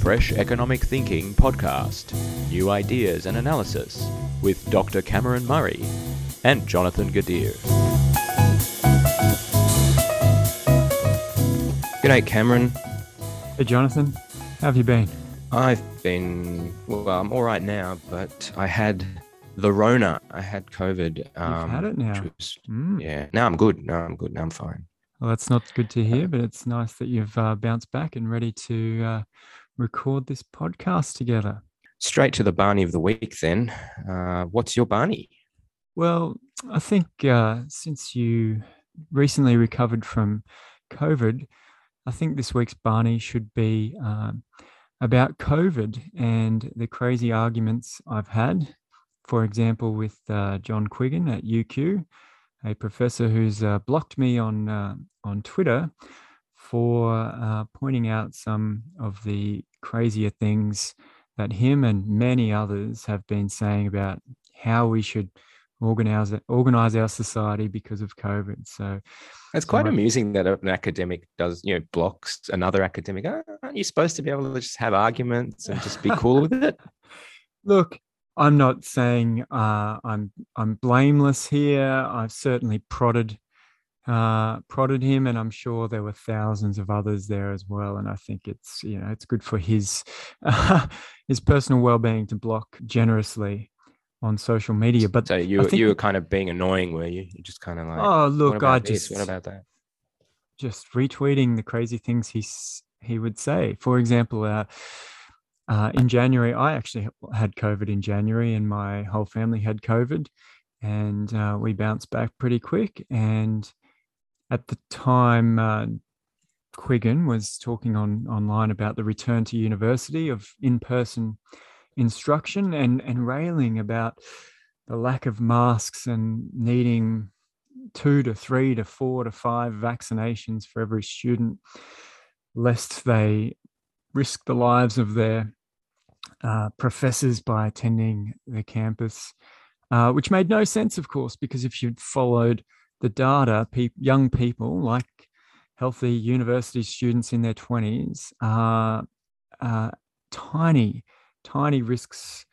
Fresh Economic Thinking podcast. New ideas and analysis with Dr. Cameron Murray and Jonathan Gadir. G'day, Cameron. Hey, Jonathan. How have you been? I've been, well, I'm all right now, but I had the Rona. I had COVID. Um, You've had it now. Was, mm. Yeah. Now I'm good. Now I'm good. Now I'm fine. Well, that's not good to hear, but it's nice that you've uh, bounced back and ready to uh, record this podcast together. Straight to the Barney of the week, then. Uh, what's your Barney? Well, I think uh, since you recently recovered from COVID, I think this week's Barney should be um, about COVID and the crazy arguments I've had. For example, with uh, John Quiggin at UQ, a professor who's uh, blocked me on uh, on Twitter for uh, pointing out some of the crazier things that him and many others have been saying about how we should organize organize our society because of COVID. So it's quite amusing that an academic does, you know, blocks another academic. Aren't you supposed to be able to just have arguments and just be cool with it? Look, I'm not saying uh, I'm I'm blameless here. I've certainly prodded uh, prodded him, and I'm sure there were thousands of others there as well. And I think it's you know it's good for his uh, his personal well being to block generously on social media. But so you you were kind of being annoying, were you? You just kind of like, oh look, I this? just what about that? Just retweeting the crazy things he he would say. For example, uh, uh, in January, I actually had COVID in January, and my whole family had COVID, and uh, we bounced back pretty quick. And at the time, uh, Quiggin was talking on online about the return to university of in-person instruction and, and railing about the lack of masks and needing two to three to four to five vaccinations for every student, lest they risk the lives of their uh, professors by attending the campus, uh, which made no sense, of course, because if you'd followed the data, pe- young people like healthy university students in their 20s are uh, tiny tiny risks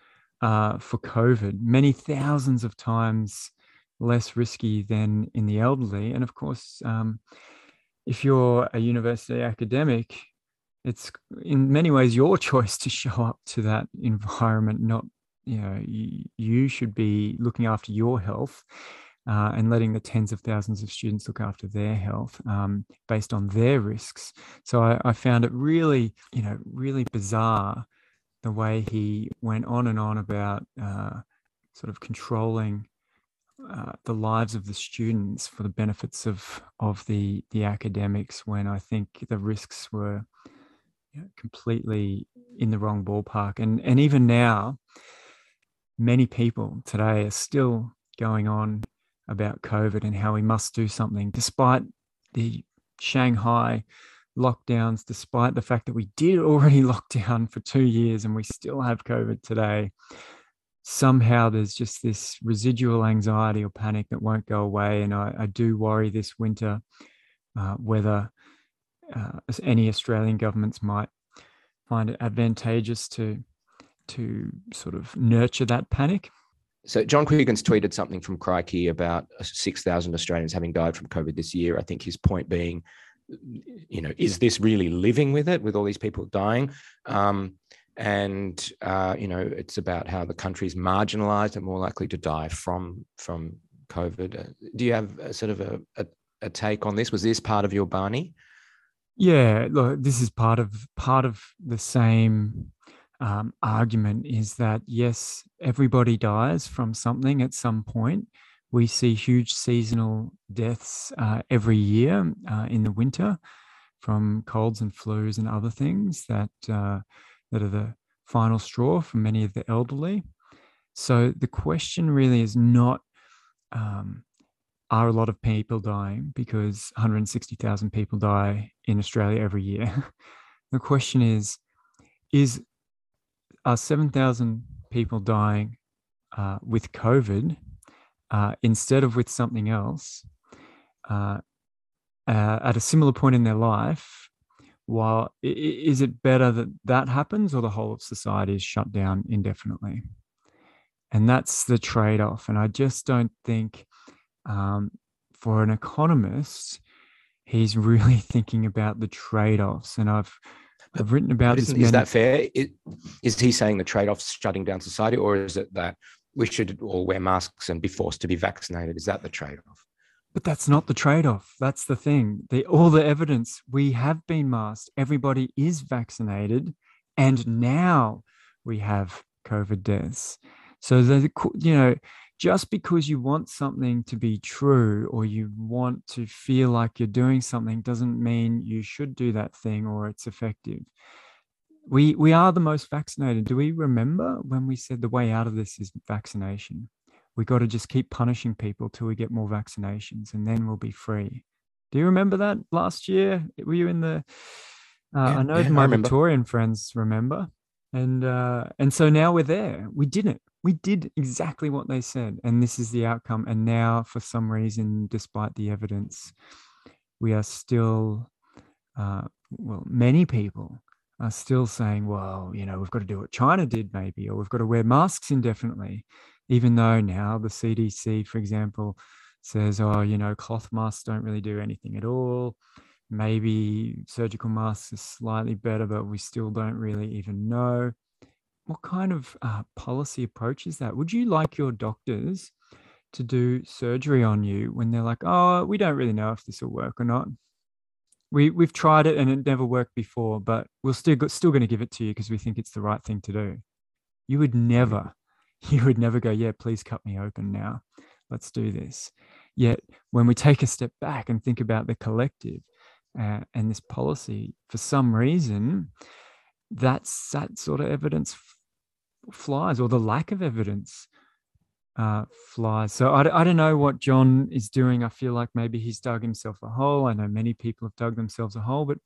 uh, for COVID, many thousands of times less risky than in the elderly. And of course, um, if you're a university academic, it's in many ways your choice to show up to that environment, not you know, you, you should be looking after your health. Uh, and letting the tens of thousands of students look after their health um, based on their risks. So I, I, found it really, you know, really bizarre the way he went on and on about uh, sort of controlling uh, the lives of the students for the benefits of of the the academics when I think the risks were you know, completely in the wrong ballpark and and even now many people today are still going on about COVID and how we must do something despite the Shanghai lockdowns, despite the fact that we did already lock down for two years and we still have COVID today, somehow there's just this residual anxiety or panic that won't go away. And I, I do worry this winter uh, whether uh, any Australian governments might find it advantageous to to sort of nurture that panic. So John Quiggin's tweeted something from Crikey about 6,000 Australians having died from COVID this year. I think his point being you know, is this really living with it with all these people dying? Um, and uh, you know, it's about how the country's marginalised and more likely to die from from COVID. Uh, do you have a sort of a, a, a take on this? Was this part of your Barney? Yeah, look, this is part of part of the same um, argument. Is that yes, everybody dies from something at some point, we see huge seasonal deaths uh, every year uh, in the winter from colds and flus and other things that uh, that are the final straw for many of the elderly. So the question really is not um, are a lot of people dying because 160,000 people die in Australia every year. the question is is are 7,000 people dying uh, with COVID uh, instead of with something else uh, uh, at a similar point in their life, while is it better that that happens or the whole of society is shut down indefinitely? And that's the trade-off. And i just don't think um, for an economist he's really thinking about the trade-offs. And i've i've written about this is that fair is he saying the trade-offs shutting down society or is it that we should all wear masks and be forced to be vaccinated is that the trade-off but that's not the trade-off. That's the thing. The, all the evidence we have been masked. Everybody is vaccinated, and now we have COVID deaths. So the you know just because you want something to be true or you want to feel like you're doing something doesn't mean you should do that thing or it's effective. We we are the most vaccinated. Do we remember when we said the way out of this is vaccination? we got to just keep punishing people till we get more vaccinations and then we'll be free. Do you remember that last year? Were you in the? Uh, yeah, I know yeah, my I Victorian friends remember, and uh, and so now we're there. We did it. We did exactly what they said, and this is the outcome. And now, for some reason, despite the evidence, we are still, uh, well, many people are still saying, well, you know, we've got to do what China did, maybe, or we've got to wear masks indefinitely even though now the CDC, for example, says, oh, you know, cloth masks don't really do anything at all. Maybe surgical masks are slightly better, but we still don't really even know. What kind of uh, policy approach is that? Would you like your doctors to do surgery on you when they're like, oh, we don't really know if this will work or not? We, we've tried it and it never worked before, but we're still, still going to give it to you because we think it's the right thing to do. You would never you would never go, yeah, please cut me open now. Let's do this. Yet, when we take a step back and think about the collective uh, and this policy, for some reason, that's that sort of evidence flies, or the lack of evidence uh, flies. So I, I don't know what John is doing. I feel like maybe he's dug himself a hole. I know many people have dug themselves a hole, but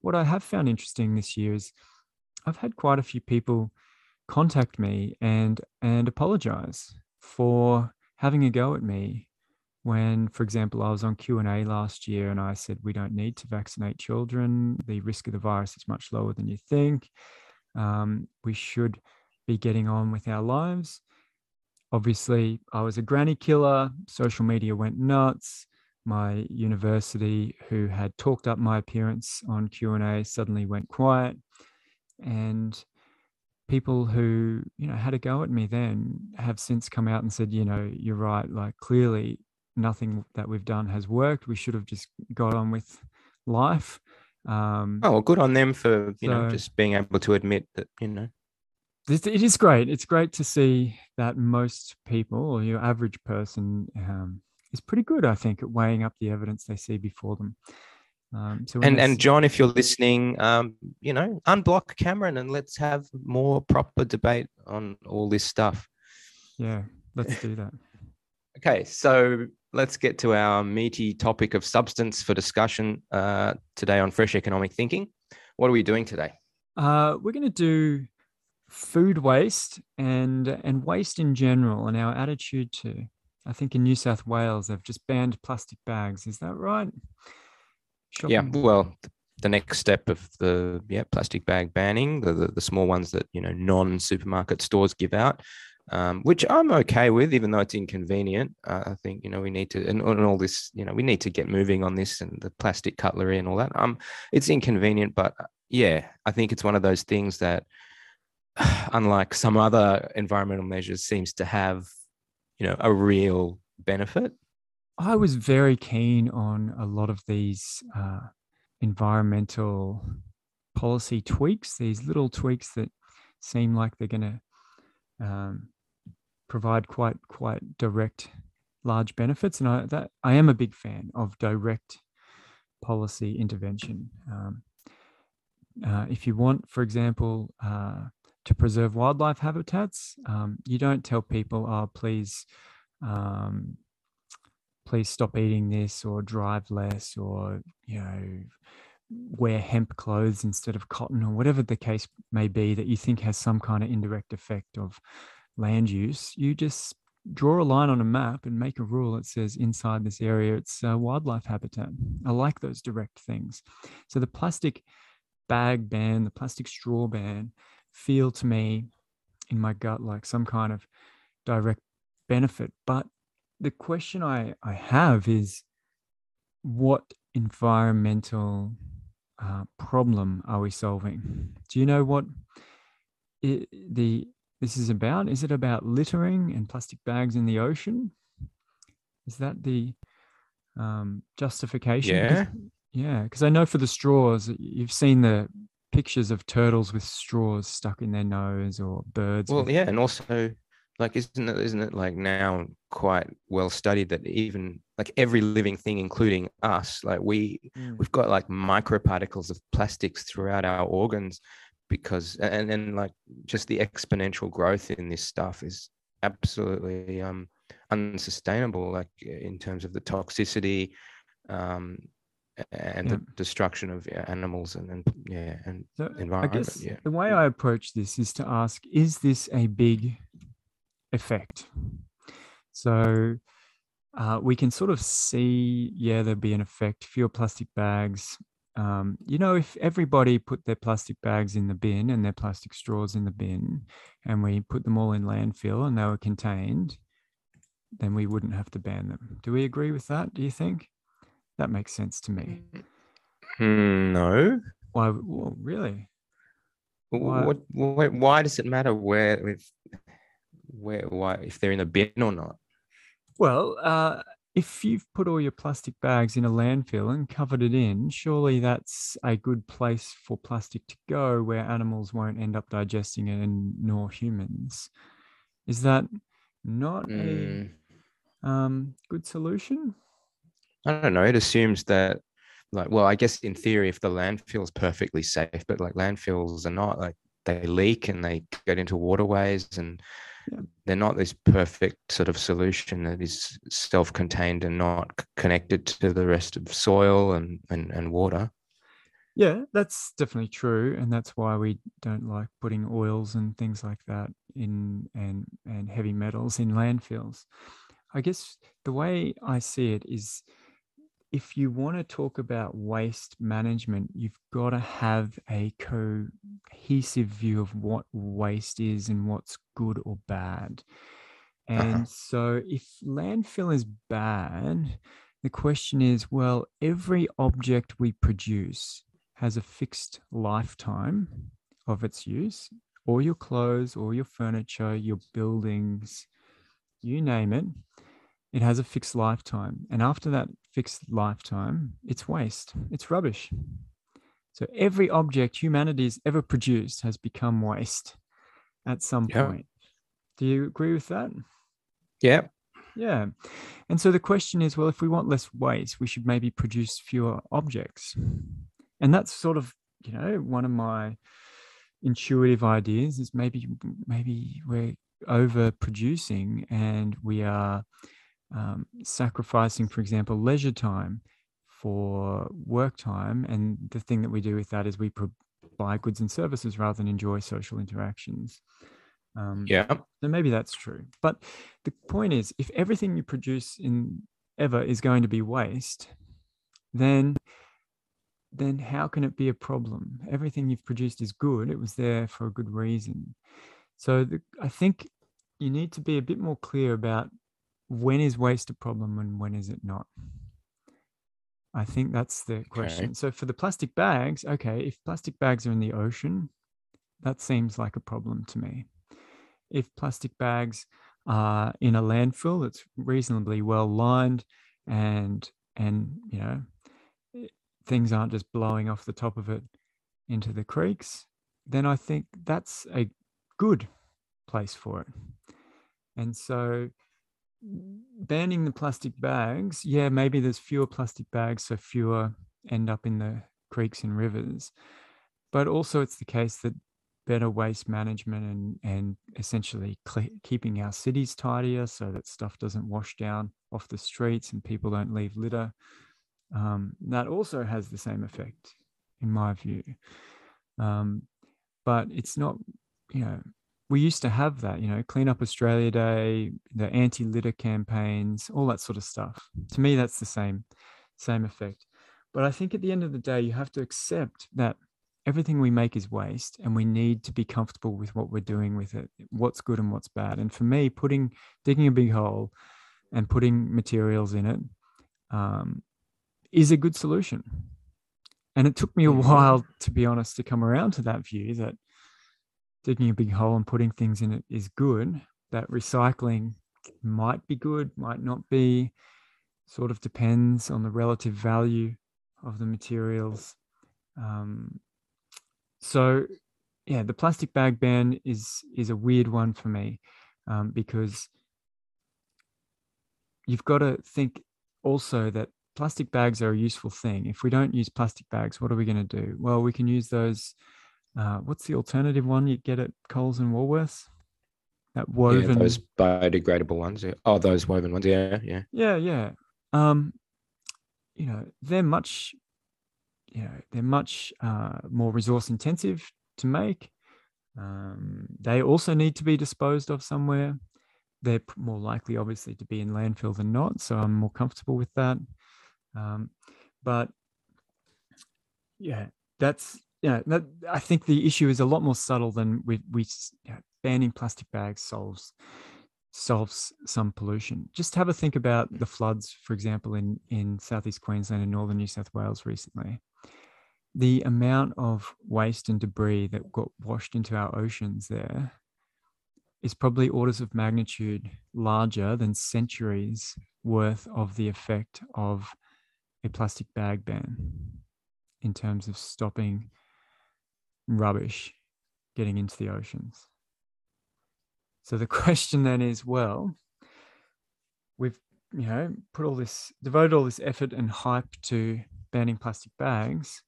what I have found interesting this year is I've had quite a few people contact me and and apologize for having a go at me when for example i was on q&a last year and i said we don't need to vaccinate children the risk of the virus is much lower than you think um, we should be getting on with our lives. Obviously i was a granny killer. Social media went nuts. My university who had talked up my appearance on q&a suddenly went quiet. And people who you know had a go at me then have since come out and said you know you're right. Like clearly nothing that we've done has worked. We should have just got on with life. Um oh well, good on them for you so, know just being able to admit that you know it is great it's great to see that most people or your average person um, is pretty good i think at weighing up the evidence they see before them um, so and and John, if you're listening, um, you know, unblock Cameron and let's have more proper debate on all this stuff. Yeah, let's do that. okay, so let's get to our meaty topic of substance for discussion uh, today on Fresh Economic Thinking. What are we doing today? Uh, we're going to do food waste and and waste in general and our attitude to. I think in New South Wales they've just banned plastic bags. Is that right? Shopping. Yeah, well, the next step of the yeah plastic bag banning, the, the, the small ones that you know non supermarket stores give out, um, which I'm okay with, even though it's inconvenient. Uh, I think you know we need to and, and, all this you know we need to get moving on this and the plastic cutlery and all that. Um, it's inconvenient, but uh, yeah, I think it's one of those things that, unlike some other environmental measures, seems to have you know a real benefit. I was very keen on a lot of these uh, environmental policy tweaks, these little tweaks that seem like they're going to um, provide quite quite direct large benefits. And I that I am a big fan of direct policy intervention. Um, uh, if you want, for example, uh, to preserve wildlife habitats, um, you don't tell people, "Oh, please." Um, please stop eating this or drive less or you know wear hemp clothes instead of cotton or whatever the case may be that you think has some kind of indirect effect of land use you just draw a line on a map and make a rule that says inside this area it's a wildlife habitat i like those direct things so the plastic bag ban, the plastic straw ban, feel to me in my gut like some kind of direct benefit. But the question I, I have is what environmental uh, problem are we solving? Do you know what it, the this is about? Is it about littering and plastic bags in the ocean? Is that the um, justification? Yeah. Yeah, because I know for the straws, you've seen the pictures of turtles with straws stuck in their nose or birds. Well, with- yeah, and also like isn't it isn't it like now quite well studied that even like every living thing, including us, like we Mm. we've got like microparticles of plastics throughout our organs because and then like just the exponential growth in this stuff is absolutely um unsustainable like in terms of the toxicity um and Yeah. the destruction of animals and, and yeah and So I environment, guess yeah. the way I approach this is to ask, is this a big effect? So uh, we can sort of see, yeah, there'd be an effect, fewer plastic bags. Um, you know, if everybody put their plastic bags in the bin and their plastic straws in the bin, and we put them all in landfill and they were contained, then we wouldn't have to ban them. Do we agree with that? Do you think? That makes sense to me. Hmm, no Why? Well, really? Why- What, why, why does it matter where if where why if they're in a bin or not? Well, uh, if you've put all your plastic bags in a landfill and covered it in, surely that's a good place for plastic to go where animals won't end up digesting it and nor humans. Is that not Mm, a um, good solution? I don't know. It assumes that like well, I guess in theory, if the landfill's perfectly safe, but like landfills are not like they leak and they get into waterways and Yeah. they're not this perfect sort of solution that is self-contained and not connected to the rest of soil and, and, and water. Yeah, that's definitely true, and that's why we don't like putting oils and things like that in and and heavy metals in landfills. I guess the way I see it is if you want to talk about waste management, you've got to have a cohesive view of what waste is and what's good or bad. Uh-huh. And so if landfill is bad, the question is well, every object we produce has a fixed lifetime of its use, all your clothes, all your furniture, your buildings, you name it, it has a fixed lifetime. And after that fixed lifetime, it's waste, it's rubbish. So every object humanity has ever produced has become waste at some Yeah. point. Do you agree with that? Yeah. Yeah. And so the question is well, if we want less waste, we should maybe produce fewer objects. And that's sort of, you know, one of my intuitive ideas is maybe maybe we're overproducing and we are um, sacrificing, for example, leisure time for work time. And the thing that we do with that is we pro- buy goods and services rather than enjoy social interactions. Um, Yeah. so maybe that's true. But the point is, if everything you produce in ever is going to be waste, then then how can it be a problem? Everything you've produced is good. It was there for a good reason. So the, I think you need to be a bit more clear about when is waste a problem and when is it not. I think that's the question. So for the plastic bags, okay, if plastic bags are in the ocean, that seems like a problem to me if plastic bags are in a landfill that's reasonably well lined and and you know things aren't just blowing off the top of it into the creeks then i think that's a good place for it and so banning the plastic bags yeah maybe there's fewer plastic bags so fewer end up in the creeks and rivers. But also it's the case that better waste management and and essentially cle keeping our cities tidier so that stuff doesn't wash down off the streets and people don't leave litter um, that also has the same effect in my view. Um, but it's not you know we used to have that you know clean up australia day the anti-litter campaigns all that sort of stuff. To me that's the same same effect. But i think at the end of the day you have to accept that everything we make is waste and we need to be comfortable with what we're doing with it what's good and what's bad. And for me putting digging a big hole and putting materials in it um, is a good solution. And it took me a while to be honest to come around to that view that digging a big hole and putting things in it is good. That recycling might be good might not be. Sort of depends on the relative value of the materials. Um, so yeah the plastic bag ban is is a weird one for me um, because you've got to think also that plastic bags are a useful thing. If we don't use plastic bags what are we going to do? Well we can use those uh, what's the alternative one you get at coles and woolworths that woven. Yeah, those biodegradable ones. Yeah. Oh, those woven ones. Yeah, yeah. yeah yeah um you know they're much you know they're much uh, more resource intensive to make um, they also need to be disposed of somewhere they're more likely obviously to be in landfill than not so i'm more comfortable with that um, but yeah that's yeah that i think the issue is a lot more subtle than we we banning plastic bags solves solves some pollution. Just have a think about the floods, for example, in, in southeast Queensland and northern New South Wales recently. The amount of waste and debris that got washed into our oceans there is probably orders of magnitude larger than centuries worth of the effect of a plastic bag ban in terms of stopping rubbish getting into the oceans. So the question then is, well, we've you know put all this, devoted all this effort and hype to banning plastic bags.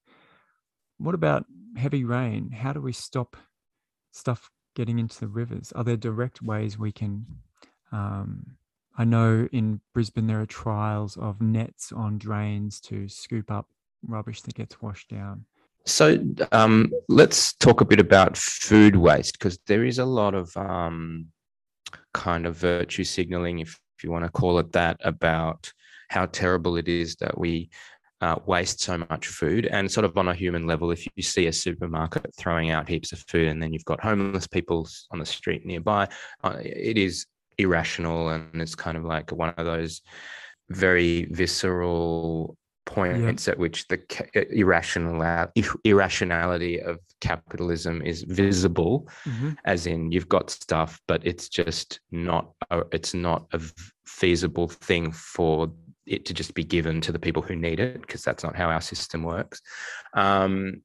What about heavy rain? How do we stop stuff getting into the rivers? Are there direct ways we can? Um, I know in Brisbane there are trials of nets on drains to scoop up rubbish that gets washed down. So um, let's talk a bit about food waste because there is a lot of um, kind of virtue signaling, if, if you want to call it that, about how terrible it is that we uh, waste so much food. And sort of on a human level, if you see a supermarket throwing out heaps of food and then you've got homeless people on the street nearby, uh, it is irrational and it's kind of like one of those very visceral points at which the ca- irrational irrationality of capitalism is visible as in you've got stuff but it's just not a, it's not a feasible thing for it to just be given to the people who need it because that's not how our system works. Um,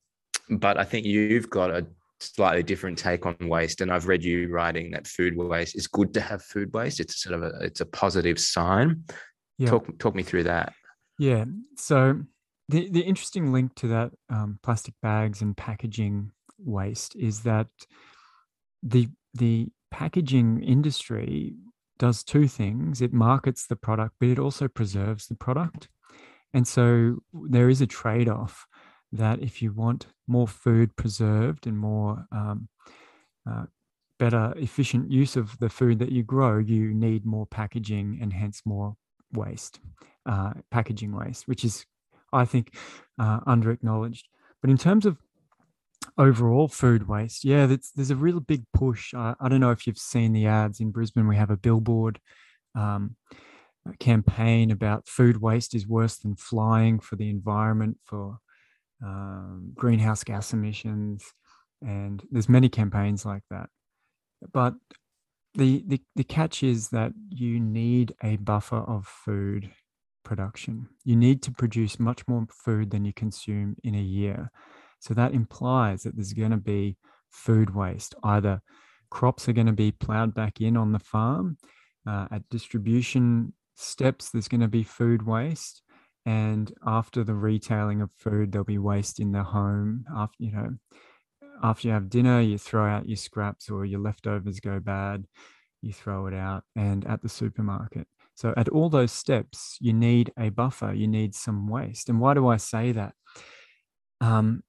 but i think you've got a slightly different take on waste and i've read you writing that food waste is good to have food waste. It's sort of a it's a positive sign. Yeah. talk talk me through that Yeah. So the the interesting link to that um, plastic bags and packaging waste is that the the packaging industry does two things. It markets the product, but it also preserves the product. And so there is a trade off that if you want more food preserved and more um, uh, better efficient use of the food that you grow, you need more packaging and hence more waste, uh, packaging waste, which is, I think, uh, under acknowledged. But in terms of overall food waste, yeah, there's a real big push. I, I don't know if you've seen the ads in Brisbane. We have a billboard um, campaign about food waste is worse than flying for the environment, for um, greenhouse gas emissions, and there's many campaigns like that. But the, the the catch is that you need a buffer of food production. You need to produce much more food than you consume in a year. So that implies that there's going to be food waste. Either crops are going to be plowed back in on the farm, uh, at distribution steps, there's going to be food waste. And after the retailing of food, there'll be waste in the home. After, you know, after you have dinner, you throw out your scraps or your leftovers go bad, you throw it out. And at the supermarket. So at all those steps, you need a buffer, you need some waste. And why do I say that? Um,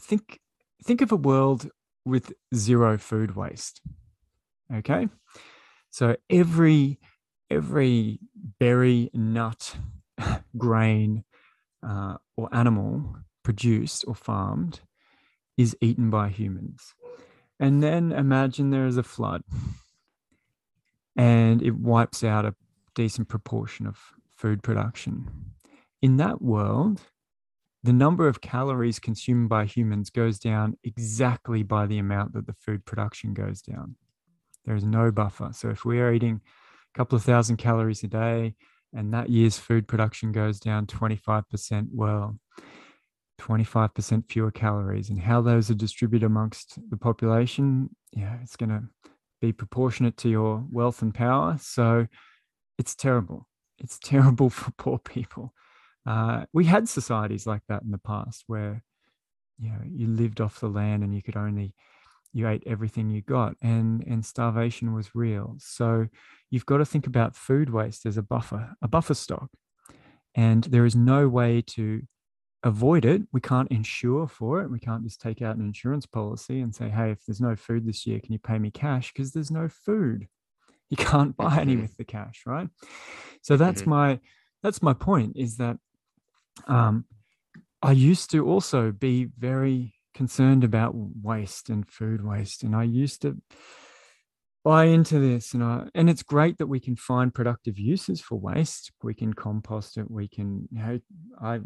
think think of a world with zero food waste. Okay, so every every berry, nut, grain, uh, or animal produced or farmed is eaten by humans. And then imagine there is a flood and it wipes out a decent proportion of food production. In that world, the number of calories consumed by humans goes down exactly by the amount that the food production goes down. There is no buffer. So if we are eating a couple of thousand calories a day and that year's food production goes down 25%, well, 25% fewer calories and how those are distributed amongst the population yeah it's going to be proportionate to your wealth and power. So it's terrible. It's terrible for poor people. Uh, we had societies like that in the past where you know you lived off the land and you could only you ate everything you got and and starvation was real. So you've got to think about food waste as a buffer a buffer stock. And there is no way to avoid it. We can't insure for it. We can't just take out an insurance policy and say, hey, if there's no food this year, can you pay me cash? Because there's no food. You can't buy any mm-hmm. with the cash, right? So that's mm-hmm. my that's my point is that um, I used to also be very concerned about waste and food waste, and I used to buy into this and I, and it's great that we can find productive uses for waste we can compost it we can you know i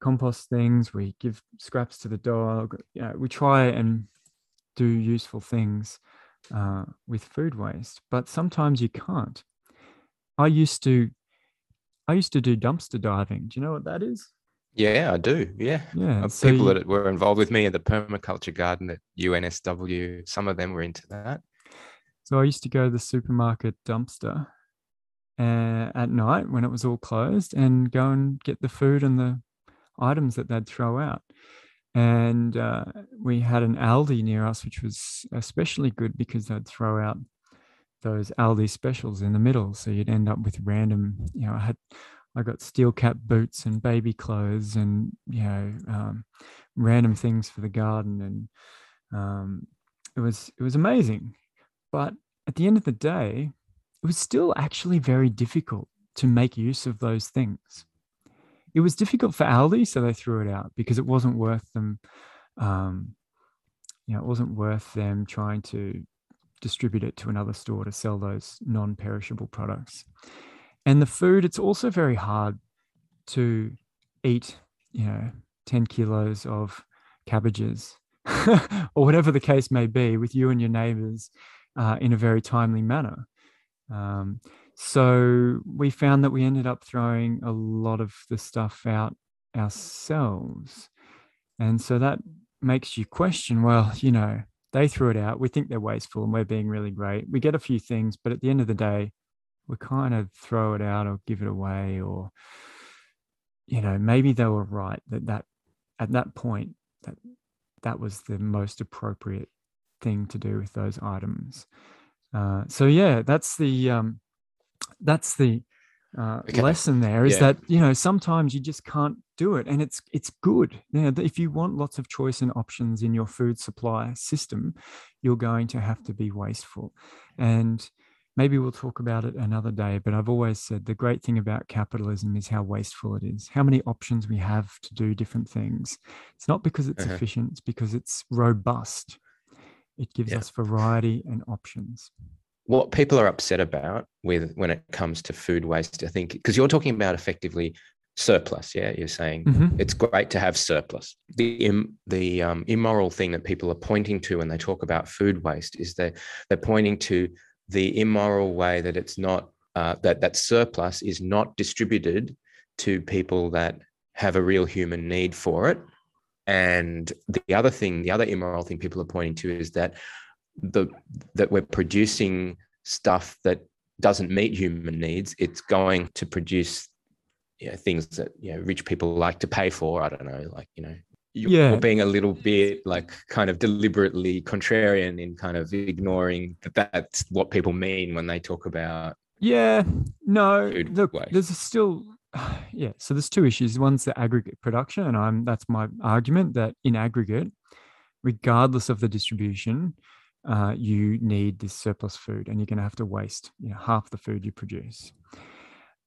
compost things, we give scraps to the dog. You know, we try and do useful things uh, with food waste, but sometimes you can't. I used to, I used to do dumpster diving. Do you know what that is? Yeah, I do. Yeah, yeah. So people you, that were involved with me in the permaculture garden at UNSW, some of them were into that. So I used to go to the supermarket dumpster uh, at night when it was all closed and go and get the food and the items that they'd throw out. And uh, we had an Aldi near us, which was especially good because they'd throw out those Aldi specials in the middle. So you'd end up with random, you know, I had, I got steel cap boots and baby clothes and, you know, um, random things for the garden. And um, it was, it was amazing. But at the end of the day, it was still actually very difficult to make use of those things it was difficult for Aldi, so they threw it out because it wasn't worth them. Um, you know, it wasn't worth them trying to distribute it to another store to sell those non-perishable products. And the food, it's also very hard to eat, you know, 10 kilos of cabbages or whatever the case may be with you and your neighbors uh, in a very timely manner. Um, so we found that we ended up throwing a lot of the stuff out ourselves. And so that makes you question well, you know, they threw it out. We think they're wasteful and we're being really great. We get a few things, but at the end of the day, we kind of throw it out or give it away or you know maybe they were right that that at that point that that was the most appropriate thing to do with those items uh, so yeah that's the um, that's the uh, okay. lesson there is yeah. that you know sometimes you just can't do it and it's it's good you know, if you want lots of choice and options in your food supply system you're going to have to be wasteful and maybe we'll talk about it another day but i've always said the great thing about capitalism is how wasteful it is how many options we have to do different things it's not because it's uh-huh. efficient it's because it's robust it gives yeah. us variety and options what people are upset about with when it comes to food waste, I think, because you're talking about effectively surplus. Yeah, you're saying mm-hmm. it's great to have surplus. The Im, the um, immoral thing that people are pointing to when they talk about food waste is that they're pointing to the immoral way that it's not uh, that that surplus is not distributed to people that have a real human need for it. And the other thing, the other immoral thing people are pointing to is that the that we're producing stuff that doesn't meet human needs it's going to produce you know, things that you know rich people like to pay for i don't know like you know you're yeah. being a little bit like kind of deliberately contrarian in kind of ignoring that that's what people mean when they talk about yeah no look waste. there's still yeah so there's two issues one's the aggregate production and i'm that's my argument that in aggregate regardless of the distribution uh, you need this surplus food and you're going to have to waste you know, half the food you produce.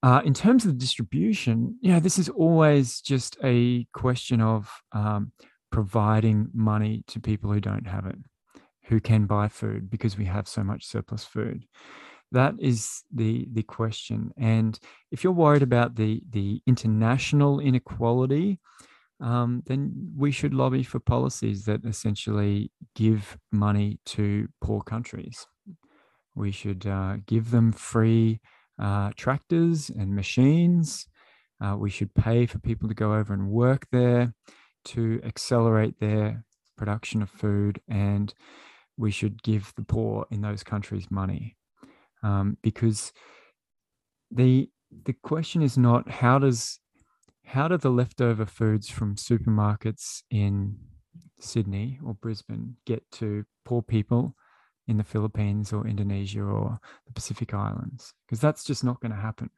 Uh, in terms of the distribution, you know, this is always just a question of um, providing money to people who don't have it, who can buy food because we have so much surplus food. That is the the question. And if you're worried about the the international inequality, um, then we should lobby for policies that essentially give money to poor countries. We should uh, give them free uh, tractors and machines. Uh, we should pay for people to go over and work there to accelerate their production of food. And we should give the poor in those countries money. Um, because the the question is not how does how do the leftover foods from supermarkets in Sydney or Brisbane get to poor people in the Philippines or Indonesia or the Pacific Islands? Because that's just not going to happen.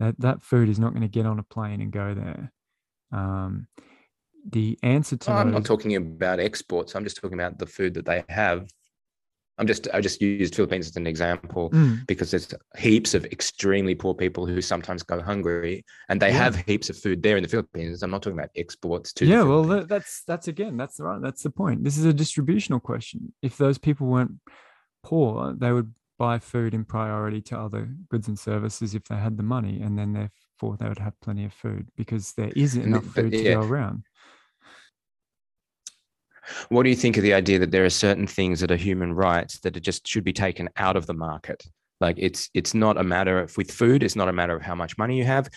That that food is not going to get on a plane and go there. Um, the answer to oh, those, I'm not talking about exports. I'm just talking about the food that they have I'm just I just used Philippines as an example Mm. because there's heaps of extremely poor people who sometimes go hungry, and they Yeah. have heaps of food there in the Philippines. I'm not talking about exports to. yeah well that's that's again that's right that's the point this is a distributional question if those people weren't poor they would buy food in priority to other goods and services if they had the money and then therefore they would have plenty of food because there is enough but food to yeah. go around What do you think of the idea that there are certain things that are human rights that just should be taken out of the market? Like it's it's not a matter of with food, it's not a matter of how much money you have.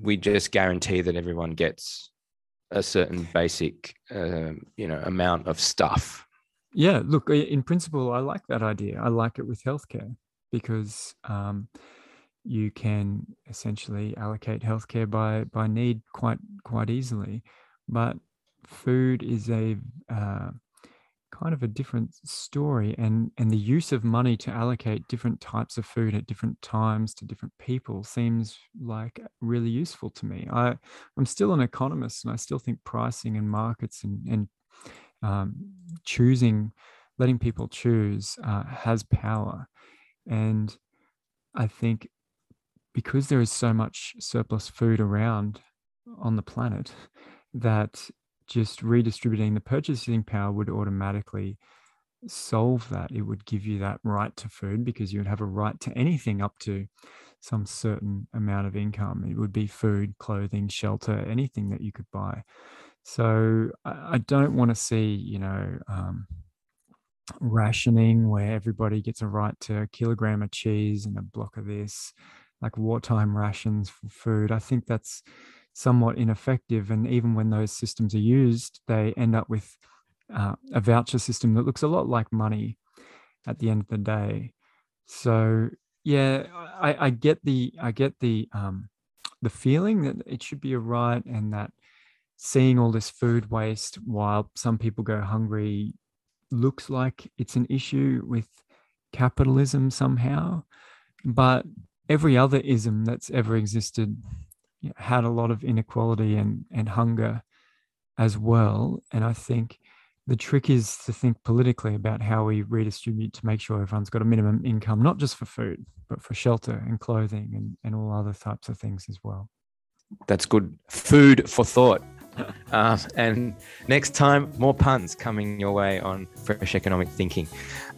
We just guarantee that everyone gets a certain basic, um, you know, amount of stuff. yeah look in principle i like that idea i like it with healthcare because um, you can essentially allocate healthcare by by need quite quite easily but food is a uh, kind of a different story and and the use of money to allocate different types of food at different times to different people seems like really useful to me. I i'm still an economist and i still think pricing and markets and and um, choosing letting people choose uh, has power. And i think because there is so much surplus food around on the planet that just redistributing the purchasing power would automatically solve that. It would give you that right to food because you would have a right to anything up to some certain amount of income. It would be food clothing shelter anything that you could buy. So i, don't want to see you know um, rationing where everybody gets a right to a kilogram of cheese and a block of this. Like wartime rations for food. I think that's somewhat ineffective and even when those systems are used they end up with uh, a voucher system that looks a lot like money at the end of the day. So yeah i, I get the i get the um, the feeling that it should be a right and that seeing all this food waste while some people go hungry looks like it's an issue with capitalism somehow. But every other ism that's ever existed had a lot of inequality and, and hunger as well and i think the trick is to think politically about how we redistribute to make sure everyone's got a minimum income not just for food but for shelter and clothing and, and all other types of things as well That's good food for thought. Uh, and next time, more puns coming your way on Fresh Economic Thinking.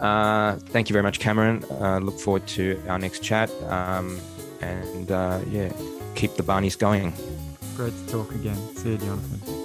Uh, thank you very much, Cameron. Uh, look forward to our next chat. Um, and uh, yeah, keep the Barneys going. great to talk again see you jonathan